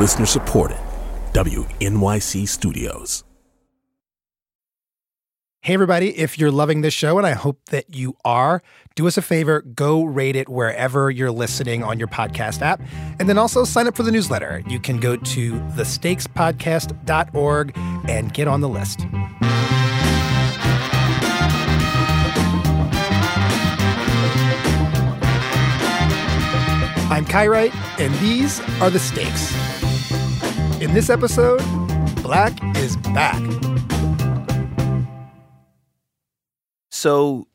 Listener supported. WNYC Studios. Hey, everybody, if you're loving this show, and I hope that you are, do us a favor go rate it wherever you're listening on your podcast app. And then also sign up for the newsletter. You can go to thestakespodcast.org and get on the list. I'm Kai Wright, and these are the stakes. In this episode, Black is back. So,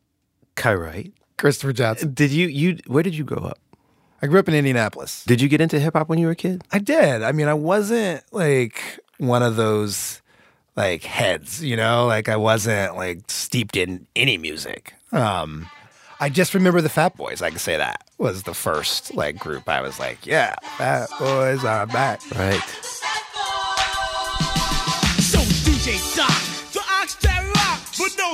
Kai Wright, Christopher Johnson. did you you where did you grow up? I grew up in Indianapolis. Did you get into hip hop when you were a kid? I did. I mean, I wasn't like one of those like heads, you know, like I wasn't like steeped in any music. Um, I just remember the Fat Boys. I can say that was the first like group. I was like, yeah, Fat Boys are back. Right. DJ Doc,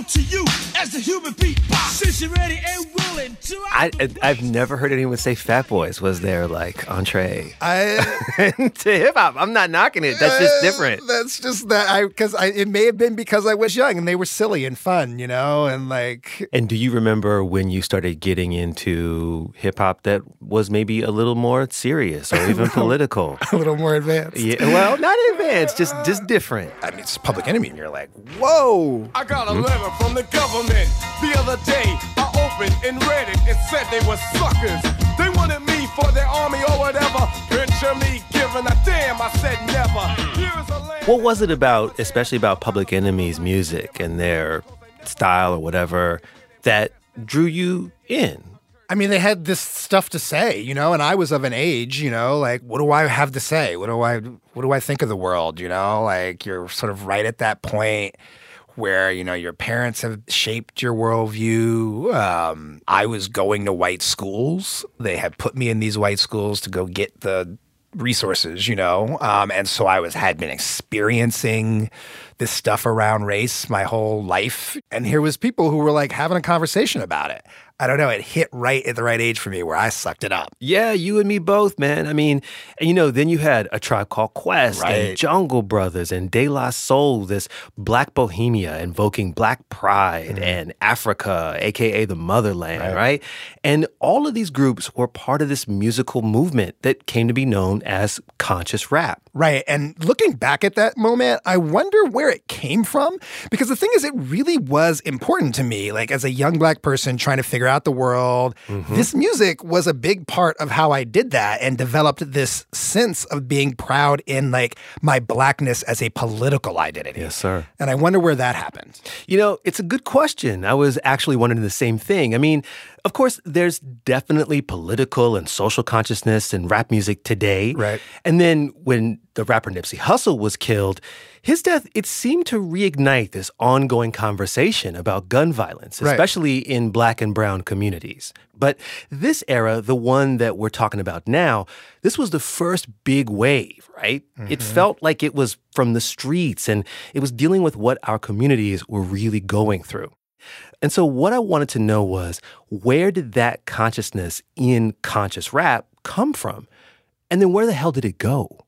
but to you as the human beatbox. Since you're ready and willing to I I've never heard anyone say Fat Boys was their like entree I to hip hop. I'm not knocking it. That's just uh, different. That's just that I because I it may have been because I was young and they were silly and fun, you know, and like And do you remember when you started getting into hip hop that was maybe a little more serious or even political? a little more advanced. Yeah, well, not advanced, just just different. I mean, it's Public Enemy, and you're like, whoa. I got a letter from the government the other day. I opened and read it and said they were suckers. They wanted me for their army or whatever. Picture me giving a damn. I said never. Here's a land. What was it about, especially about Public Enemy's music and their style or whatever, that drew you in? I mean, they had this stuff to say, you know, and I was of an age, you know, like, what do I have to say? What do I, what do I think of the world? You know, like you're sort of right at that point where you know your parents have shaped your worldview. Um, I was going to white schools; they had put me in these white schools to go get the resources, you know, um, and so I was had been experiencing this stuff around race my whole life, and here was people who were like having a conversation about it. I don't know; it hit right at the right age for me where I sucked it up. Yeah, you and me both, man. I mean, and you know, then you had a tribe called Quest Right. and Jungle Brothers and De La Soul, this black bohemia invoking black pride mm. and Africa, aka the motherland, Right. right. And all of these groups were part of this musical movement that came to be known as conscious rap. Right. And looking back at that moment, I wonder where it came from. Because the thing is, it really was important to me. Like, as a young black person trying to figure out the world, mm-hmm. this music was a big part of how I did that and developed this sense of being proud in like my blackness as a political identity. Yes, sir. And I wonder where that happened. You know, it's a good question. I was actually wondering the same thing. I mean, of course, there's definitely political and social consciousness in rap music today. Right. And then when the rapper Nipsey Hussle was killed, his death, it seemed to reignite this ongoing conversation about gun violence, Right. especially in black and brown communities. But this era, the one that we're talking about now, this was the first big wave, right? It mm-hmm. felt like it was from the streets and it was dealing with what our communities were really going through. And so, what I wanted to know was where did that consciousness in conscious rap come from? And then where the hell did it go?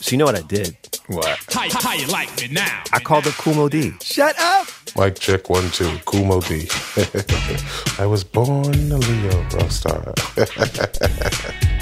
So, you know what I did? What? How, how you like me now? I called up Kool Moe Dee. Shut up. Mic check one two. Kool Moe Dee. I was born a Leo rock star.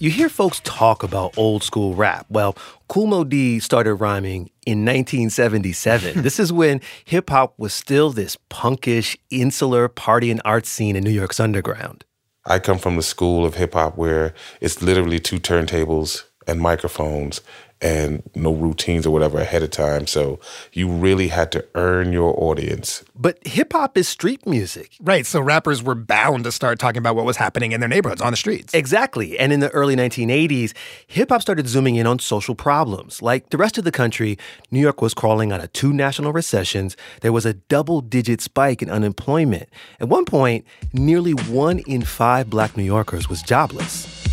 You hear folks talk about old school rap. Well, Kool Moe Dee started rhyming in 1977. this is when hip hop was still this punkish, insular party and art scene in New York's underground. I come from the school of hip hop where it's literally two turntables and microphones and no routines or whatever ahead of time. So you really had to earn your audience. But hip hop is street music. Right. So rappers were bound to start talking about what was happening in their neighborhoods on the streets. Exactly. And in the early 1980s, hip hop started zooming in on social problems. Like the rest of the country, New York was crawling out of two national recessions. There was a double digit spike in unemployment. At one point, nearly one in five black New Yorkers was jobless.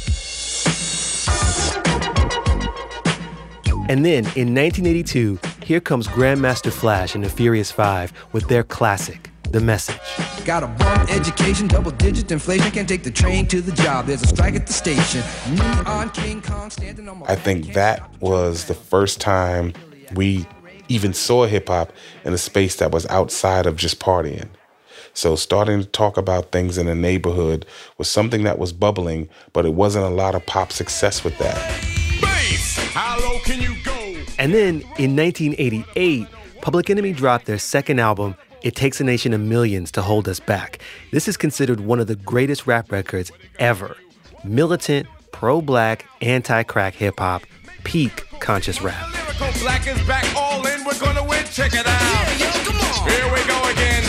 And then in 1982, here comes Grandmaster Flash and the Furious Five with their classic, The Message. Got a bum education, double digit inflation. Can't take the train to the job. There's a strike at the station. Neon King Kong standing on my I think that was the first time we even saw hip hop in a space that was outside of just partying. So starting to talk about things in the neighborhood was something that was bubbling, but it wasn't a lot of pop success with that. Bass, how low can you go? And then in 1988, Public Enemy dropped their second album, It Takes a Nation of Millions to Hold Us Back. This is considered one of the greatest rap records ever. Militant, pro black, anti crack hip hop, peak conscious rap. Black is back all in. We're gonna win. Check it out. Here we go again.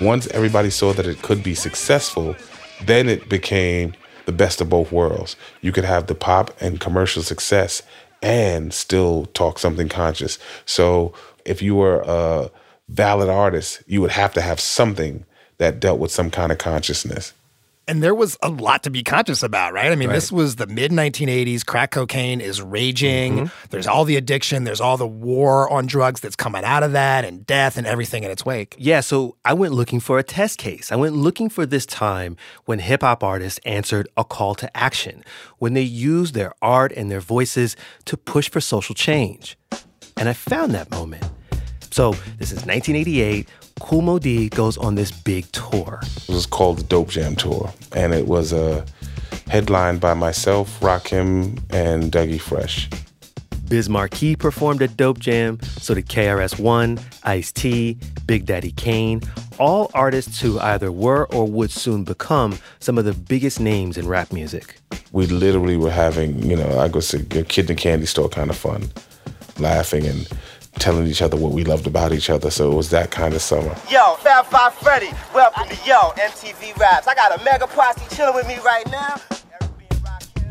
Once everybody saw that it could be successful, then it became the best of both worlds. You could have the pop and commercial success and still talk something conscious. So if you were a valid artist, you would have to have something that dealt with some kind of consciousness. And there was a lot to be conscious about, right? I mean, this was the mid 1980s. Crack cocaine is raging. Mm-hmm. There's all the addiction. There's all the war on drugs that's coming out of that, and death and everything in its wake. Yeah, so I went looking for a test case. I went looking for this time when hip hop artists answered a call to action, when they used their art and their voices to push for social change. And I found that moment. So this is 1988. Kool Moe Dee goes on this big tour. It was called the Dope Jam Tour, and it was a headlined by myself, Rakim, and Dougie Fresh. Biz Markie performed at Dope Jam, so did KRS One, Ice T, Big Daddy Kane, all artists who either were or would soon become some of the biggest names in rap music. We literally were having, you know, I go say, a kid in a candy store kind of fun, laughing and telling each other what we loved about each other. So it was that kind of summer. Yo, Fab Five Freddy, welcome to Yo MTV Raps. I got a mega posse chilling with me right now.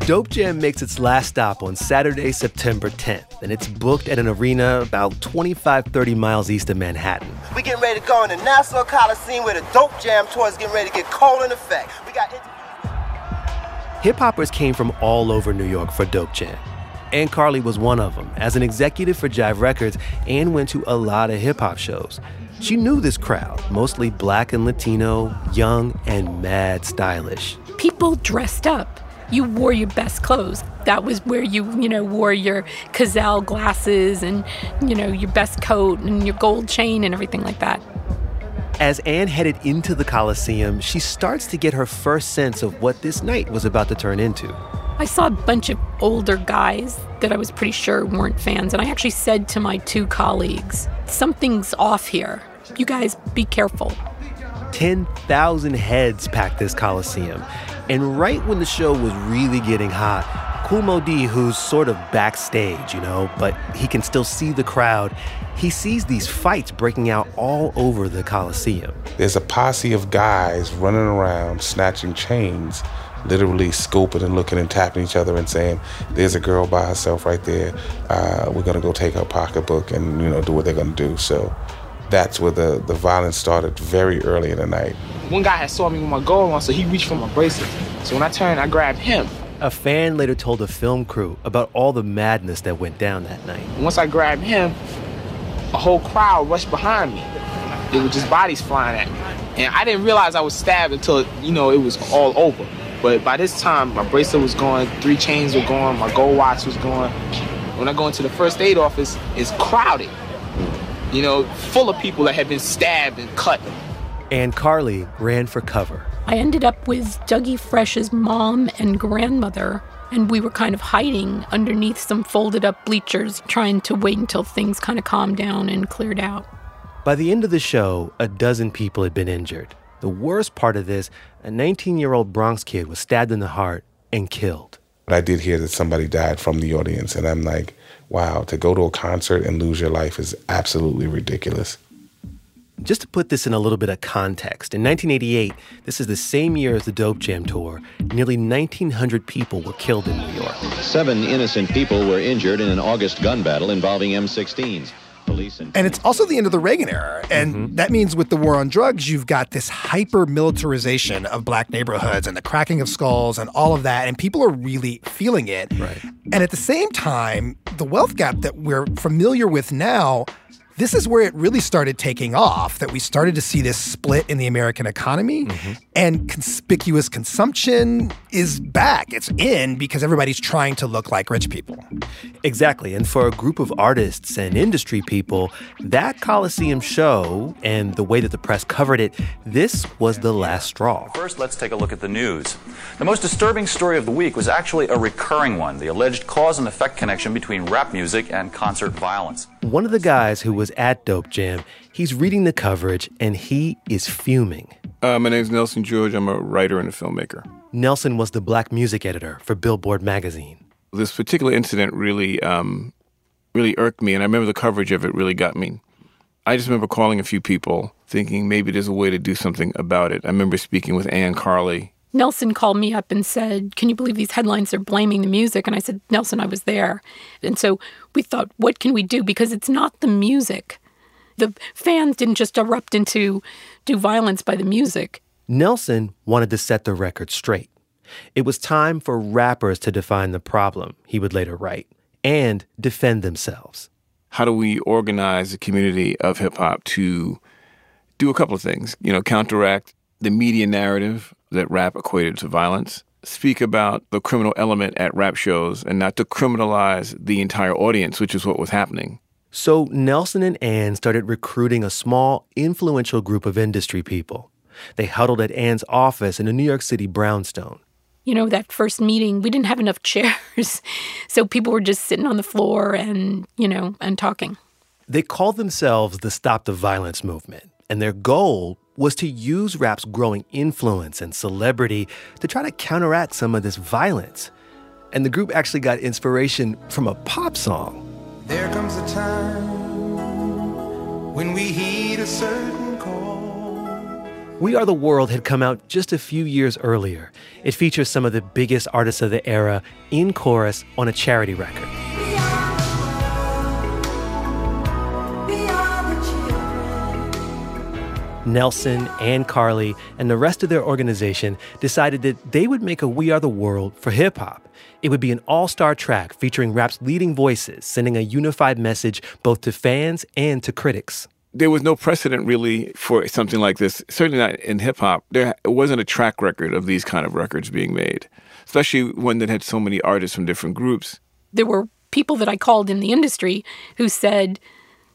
Dope Jam makes its last stop on Saturday, September 10th, and it's booked at an arena about 25, 30 miles east of Manhattan. We getting ready to go in the Nassau Coliseum where the Dope Jam tour is getting ready to get cold in effect. We got Hip hoppers came from all over New York for Dope Jam. Ann Carli was one of them, as an executive for Jive Records, and went to a lot of hip hop shows. She knew this crowd, mostly black and Latino, young and mad stylish. people dressed up. You wore your best clothes. That was where you, you know, wore your Cazal glasses and, you know, your best coat and your gold chain and everything like that. As Ann headed into the Coliseum, she starts to get her first sense of what this night was about to turn into. I saw a bunch of older guys that I was pretty sure weren't fans, and I actually said to my two colleagues, Something's off here. You guys be careful. 10,000 heads packed this Coliseum. And right when the show was really getting hot, Kool Moe Dee, who's sort of backstage, you know, but he can still see the crowd, he sees these fights breaking out all over the Coliseum. There's a posse of guys running around snatching chains, literally scoping and looking and tapping each other and saying, "There's a girl by herself right there. Uh, we're gonna go take her pocketbook and you know do what they're gonna do." So that's where the the violence started very early in the night. One guy had saw me with my gold on, so he reached for my bracelet. So when I turned, I grabbed him. A fan later told a film crew about all the madness that went down that night. Once I grabbed him, a whole crowd rushed behind me. It was just bodies flying at me. And I didn't realize I was stabbed until, you know, it was all over. But by this time, my bracelet was gone, three chains were gone, my gold watch was gone. When I go into the first aid office, it's crowded. You know, full of people that had been stabbed and cut. Ann Carli ran for cover. I ended up with Dougie Fresh's mom and grandmother, and we were kind of hiding underneath some folded up bleachers, trying to wait until things kind of calmed down and cleared out. By the end of the show, a dozen people had been injured. The worst part of this, a 19 year old Bronx kid was stabbed in the heart and killed. But I did hear that somebody died from the audience, and I'm like, wow, to go to a concert and lose your life is absolutely ridiculous. Just to put this in a little bit of context, in 1988, this is the same year as the Dope Jam tour, nearly 1,900 people were killed in New York. Seven innocent people were injured in an August gun battle involving M16s. Police and And it's also the end of the Reagan era. And mm-hmm. that means with the war on drugs, you've got this hyper militarization of black neighborhoods and the cracking of skulls and all of that. And people are really feeling it. Right. And at the same time, the wealth gap that we're familiar with now this is where it really started taking off that we started to see this split in the American economy mm-hmm. and conspicuous consumption is back. It's in because everybody's trying to look like rich people. Exactly. And for a group of artists and industry people, that Coliseum show and the way that the press covered it, this was the last straw. First, let's take a look at the news. The most disturbing story of the week was actually a recurring one the alleged cause and effect connection between rap music and concert violence. One of the guys who was at Dope Jam, he's reading the coverage and he is fuming. Uh, my name's Nelson George. I'm a writer and a filmmaker. Nelson was the black music editor for Billboard magazine. This particular incident really, um, really irked me, and I remember the coverage of it really got me. I just remember calling a few people, thinking maybe there's a way to do something about it. I remember speaking with Ann Carli. Nelson called me up and said, Can you believe these headlines are blaming the music? And I said, Nelson, I was there. And so we thought, What can we do? Because it's not the music. The fans didn't just erupt into do violence by the music. Nelson wanted to set the record straight. It was time for rappers to define the problem, he would later write, and defend themselves. How do we organize a community of hip hop to do a couple of things? You know, counteract the media narrative that rap equated to violence, speak about the criminal element at rap shows, and not to criminalize the entire audience, which is what was happening. So Nelson and Ann started recruiting a small, influential group of industry people. They huddled at Ann's office in a New York City brownstone. You know, that first meeting, we didn't have enough chairs. So people were just sitting on the floor and, you know, and talking. They called themselves the Stop the Violence movement, and their goal was to use rap's growing influence and celebrity to try to counteract some of this violence. And the group actually got inspiration from a pop song. There comes a time when we heed a certain call. We Are the World had come out just a few years earlier. It features some of the biggest artists of the era in chorus on a charity record. Nelson, Ann Carli, and the rest of their organization decided that they would make a We Are the World for hip hop. It would be an all star track featuring rap's leading voices, sending a unified message both to fans and to critics. There was no precedent really for something like this, certainly not in hip hop. There wasn't a track record of these kind of records being made, especially one that had so many artists from different groups. There were people that I called in the industry who said,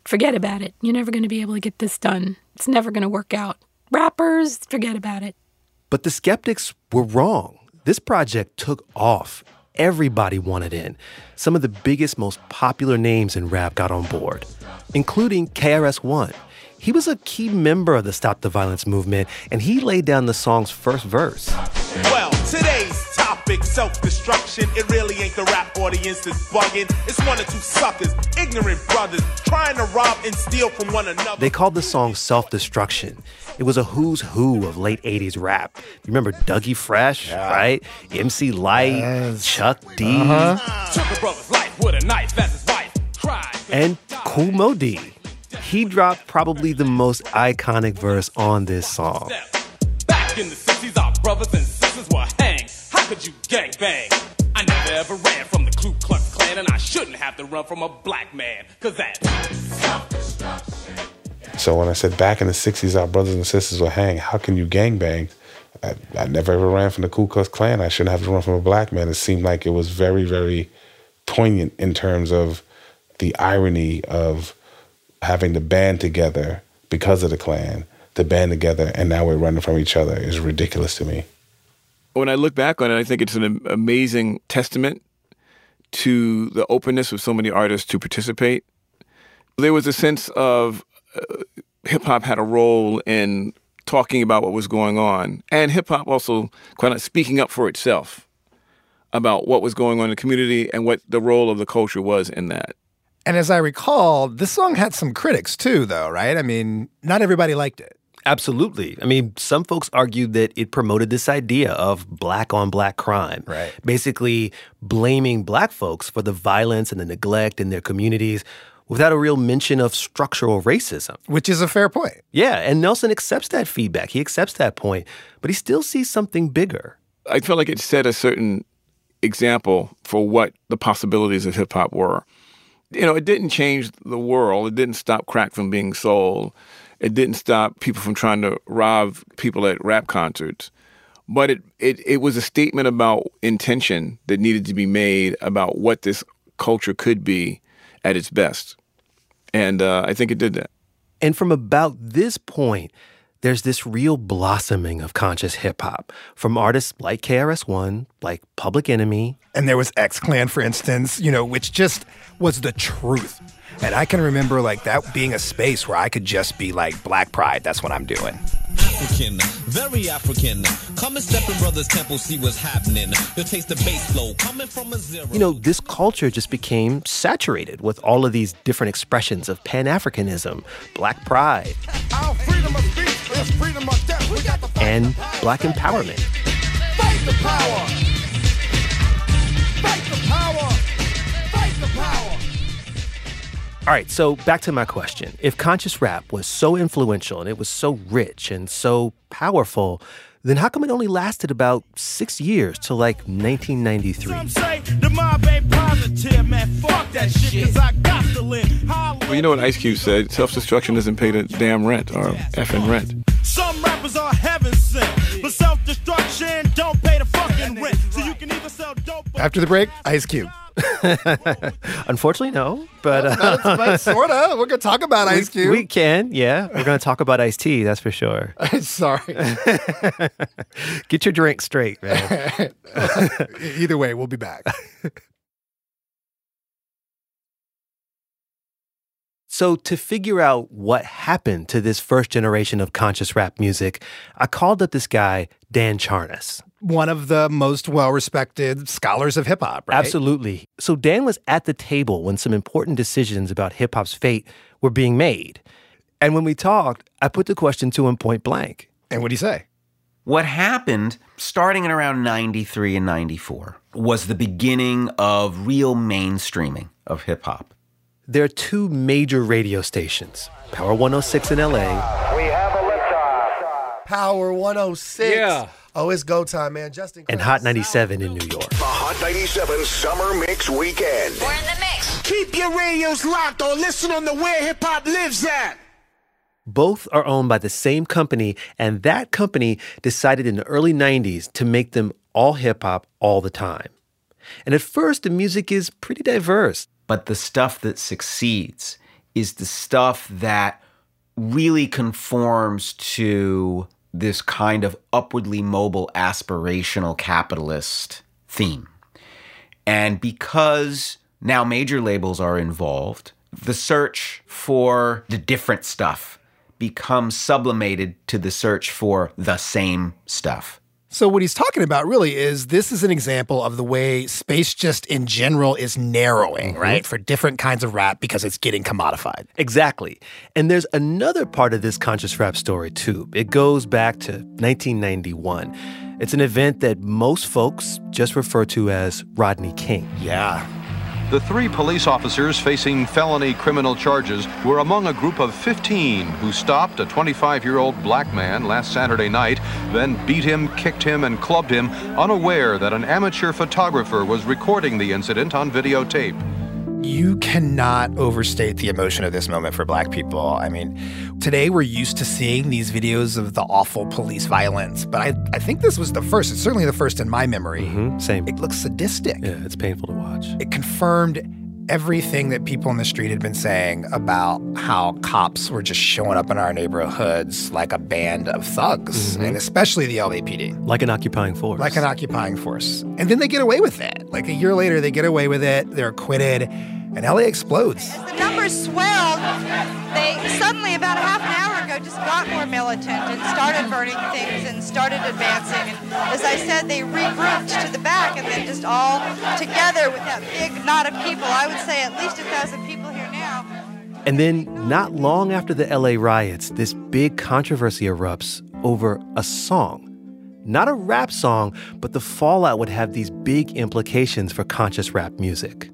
forget about it. You're never going to be able to get this done. It's never going to work out. Rappers, forget about it. But the skeptics were wrong. This project took off. Everybody wanted in. Some of the biggest, most popular names in rap got on board, including KRS One. He was a key member of the Stop the Violence movement, and he laid down the song's first verse. Well, today's topic, self-destruction. It really ain't the rap audience that's bugging. It's one or two suckers, ignorant brothers, trying to rob and steal from one another. They called the song Self Destruction. It was a who's who of late 80s rap. You remember Dougie Fresh, right? MC Lyte, Chuck D, uh-huh. Took a brother's life with a knife as his wife. Cried. and Kool Moe Dee. He dropped probably the most iconic verse on this song. Back in the 60s, our brothers and sisters were hanged. How could you gang bang? I never ever ran from the Ku Klux Klan, and I shouldn't have to run from a black man, cause that's So when I said back in the '60s, our brothers and sisters were hang. How can you gangbang? I, I never ever ran from the Ku Klux Klan. I shouldn't have to run from a black man. It seemed like it was very, very poignant in terms of the irony of having to band together because of the Klan, to band together, and now we're running from each other is ridiculous to me. When I look back on it, I think it's an amazing testament to the openness of so many artists to participate. There was a sense of uh, hip hop had a role in talking about what was going on, and hip hop also kind of speaking up for itself about what was going on in the community and what the role of the culture was in that. And as I recall, this song had some critics too, though, right? I mean, not everybody liked it. Absolutely. I mean, some folks argued that it promoted this idea of black on black crime. Right. Basically, blaming black folks for the violence and the neglect in their communities without a real mention of structural racism. Which is a fair point. Yeah, and Nelson accepts that feedback. He accepts that point, but he still sees something bigger. I felt like it set a certain example for what the possibilities of hip hop were. you know, it didn't change the world. It didn't stop crack from being sold. It didn't stop people from trying to rob people at rap concerts. But it, it, it was a statement about intention that needed to be made about what this culture could be at its best. And uh, I think it did that. And from about this point, there's this real blossoming of conscious hip hop from artists like KRS-One, like Public Enemy. And there was X Clan, for instance, you know, which just was the truth. And I can remember like that being a space where I could just be like Black Pride. That's what I'm doing. African, very African. Come and step in Brothers Temple, see what's happening. You'll taste the bass flow coming from a zero. You know, this culture just became saturated with all of these different expressions of Pan Africanism, Black Pride, and Black empowerment. All right, so back to my question. If conscious rap was so influential and it was so rich and so powerful, then how come it only lasted about six years till like 1993? Some say the mob ain't positive, man. Fuck that shit, cause I got to live. Holla. Well, you know what Ice Cube said? Self destruction doesn't pay the damn rent or effing rent. Some rappers are heaven sent, but self destruction don't After the break, Ice Cube. Unfortunately, no, but But, but uh, sorta. We're gonna talk about we, Ice Cube. we can, yeah. We're going to talk about Ice T, that's for sure. Sorry. Get your drink straight, man. Either way, we'll be back. So, to figure out what happened to this first generation of conscious rap music, I called up this guy, Dan Charnas. One of the most well-respected scholars of hip hop, right? Absolutely. So, Dan was at the table when some important decisions about hip hop's fate were being made. And when we talked, I put the question to him point blank. And what do you say? What happened starting in around 93 and 94 was the beginning of real mainstreaming of hip hop. There are two major radio stations Power 106 in LA We have a liftoff. Power 106. Yeah. Oh, it's go time, man. Justin. and Hot 97 in New York. The Hot 97 Summer Mix Weekend. We're in the mix. Keep your radios locked or listen on the where hip hop lives at. Both are owned by the same company, and that company decided in the early 90s to make them all hip hop all the time. And at first, the music is pretty diverse. But the stuff that succeeds is the stuff that really conforms to this kind of upwardly mobile, aspirational capitalist theme. And because now major labels are involved, the search for the different stuff becomes sublimated to the search for the same stuff. So what he's talking about really is this is an example of the way space just in general is narrowing, mm-hmm. right? For different kinds of rap because it's getting commodified. Exactly. And there's another part of this conscious rap story, too. It goes back to 1991. It's an event that most folks just refer to as Rodney King. Yeah. The three police officers facing felony criminal charges were among a group of 15 who stopped a 25 year old black man last Saturday night, then beat him, kicked him, and clubbed him, unaware that an amateur photographer was recording the incident on videotape. You cannot overstate the emotion of this moment for black people. I mean, today we're used to seeing these videos of the awful police violence, but I, I think this was the first. It's certainly the first in my memory. Mm-hmm. Same. It looks sadistic. Yeah, it's painful to watch. It confirmed everything that people in the street had been saying about how cops were just showing up in our neighborhoods like a band of thugs, Mhm. and especially the LAPD. Like an occupying force. Like an occupying force. And then they get away with it. Like a year later, they get away with it, they're acquitted, and LA explodes. As The numbers swelled. They suddenly, ago, got more militant and started burning things and started advancing. And as I said, they regrouped to the back and then just all together with that big knot of people. I would say at least a thousand people here now. And then, not long after the LA riots, this big controversy erupts over a song. Not a rap song, but the fallout would have these big implications for conscious rap music.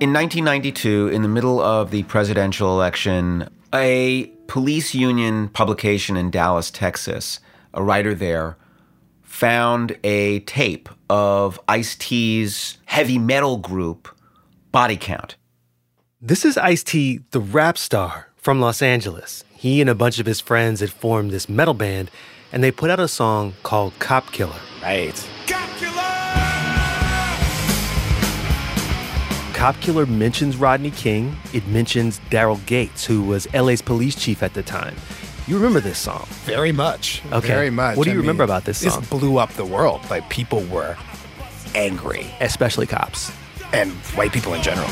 In 1992, in the middle of the presidential election, a police union publication in Dallas, Texas, a writer there, found a tape of Ice T's heavy metal group, Body Count. This is Ice T, the rap star from Los Angeles. He and a bunch of his friends had formed this metal band, and they put out a song called Cop Killer. Right. Cop Killer mentions Rodney King. It mentions Daryl Gates, who was LA's police chief at the time. You remember this song? Very much. Okay. Very much. What do you I remember mean, about this song? This blew up the world. Like people were angry, especially cops and white people in general.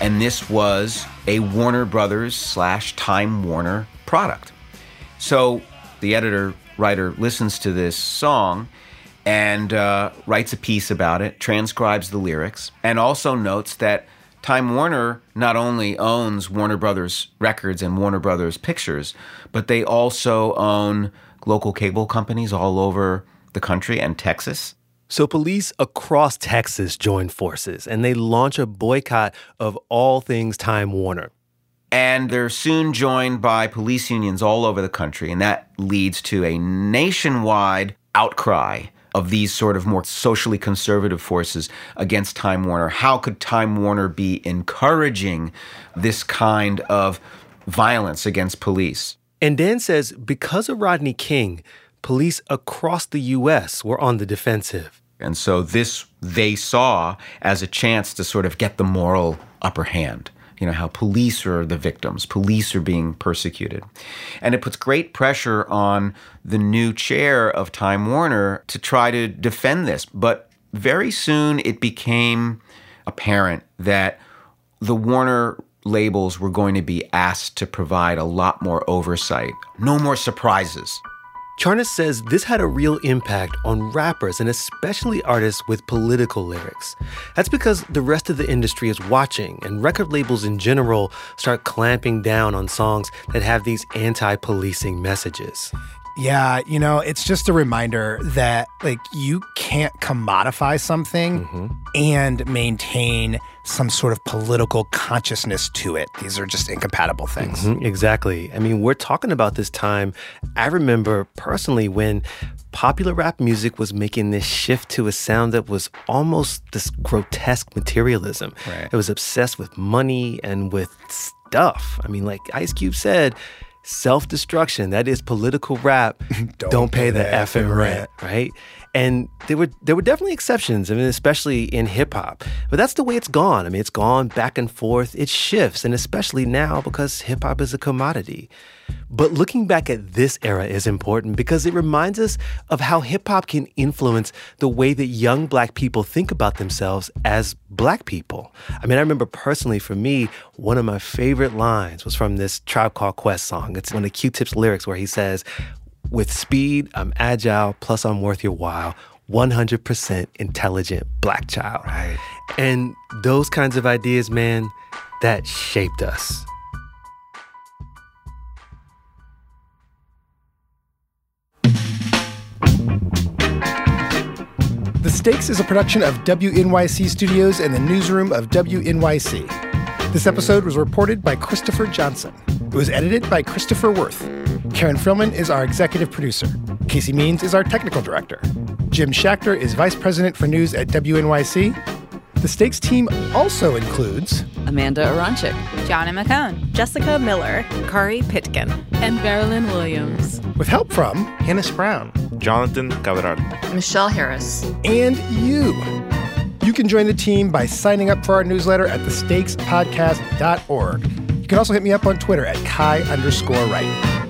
And this was a Warner Brothers slash Time Warner product. So the editor writer listens to this song and uh, writes a piece about it, transcribes the lyrics, and also notes that Time Warner not only owns Warner Brothers Records and Warner Brothers Pictures, but they also own local cable companies all over the country and Texas. So, police across Texas join forces and they launch a boycott of all things Time Warner. And they're soon joined by police unions all over the country, and that leads to a nationwide outcry of these sort of more socially conservative forces against Time Warner. How could Time Warner be encouraging this kind of violence against police? And Dan says because of Rodney King, police across the U.S. were on the defensive. And so this they saw as a chance to sort of get the moral upper hand. You know, how police are the victims, police are being persecuted. And it puts great pressure on the new chair of Time Warner to try to defend this. But very soon it became apparent that the Warner labels were going to be asked to provide a lot more oversight, no more surprises. Charnas says this had a real impact on rappers and especially artists with political lyrics. That's because the rest of the industry is watching, and record labels in general start clamping down on songs that have these anti policing messages. Yeah, you know, it's just a reminder that like you can't commodify something Mm-hmm. and maintain some sort of political consciousness to it. These are just incompatible things. Mhm, exactly. I mean, we're talking about this time. I remember personally when popular rap music was making this shift to a sound that was almost this grotesque materialism. Right. It was obsessed with money and with stuff. I mean, like Ice Cube said, self destruction, that is political rap. don't, pay, the effing rent, right? And there were there were definitely exceptions. I mean, especially in hip hop. But that's the way it's gone. I mean, it's gone back and forth. It shifts, and especially now because hip hop is a commodity. But looking back at this era is important because it reminds us of how hip hop can influence the way that young black people think about themselves as black people. I mean, I remember personally for me, one of my favorite lines was from this Tribe Called Quest song. It's one of Q Tip's lyrics where he says, With speed, I'm agile, plus I'm worth your while. 100% intelligent black child. Right. And those kinds of ideas, man, that shaped us. The Stakes is a production of WNYC Studios and the newsroom of WNYC. This episode was reported by Christopher Johnson. It was edited by Christopher Worth. Karen Frillmann is our executive producer. Casey Means is our technical director. Jim Schachter is vice president for news at WNYC. The Stakes team also includes Amanda Aronczyk, Johnny McCone, Jessica Miller, Kari Pitkin, and Marilyn Williams. with help from Hennis Brown, Jonathan Cabral, Michelle Harris, and you. You can join the team by signing up for our newsletter at thestakespodcast.org. You can also hit me up on Twitter at Kai underscore Wright.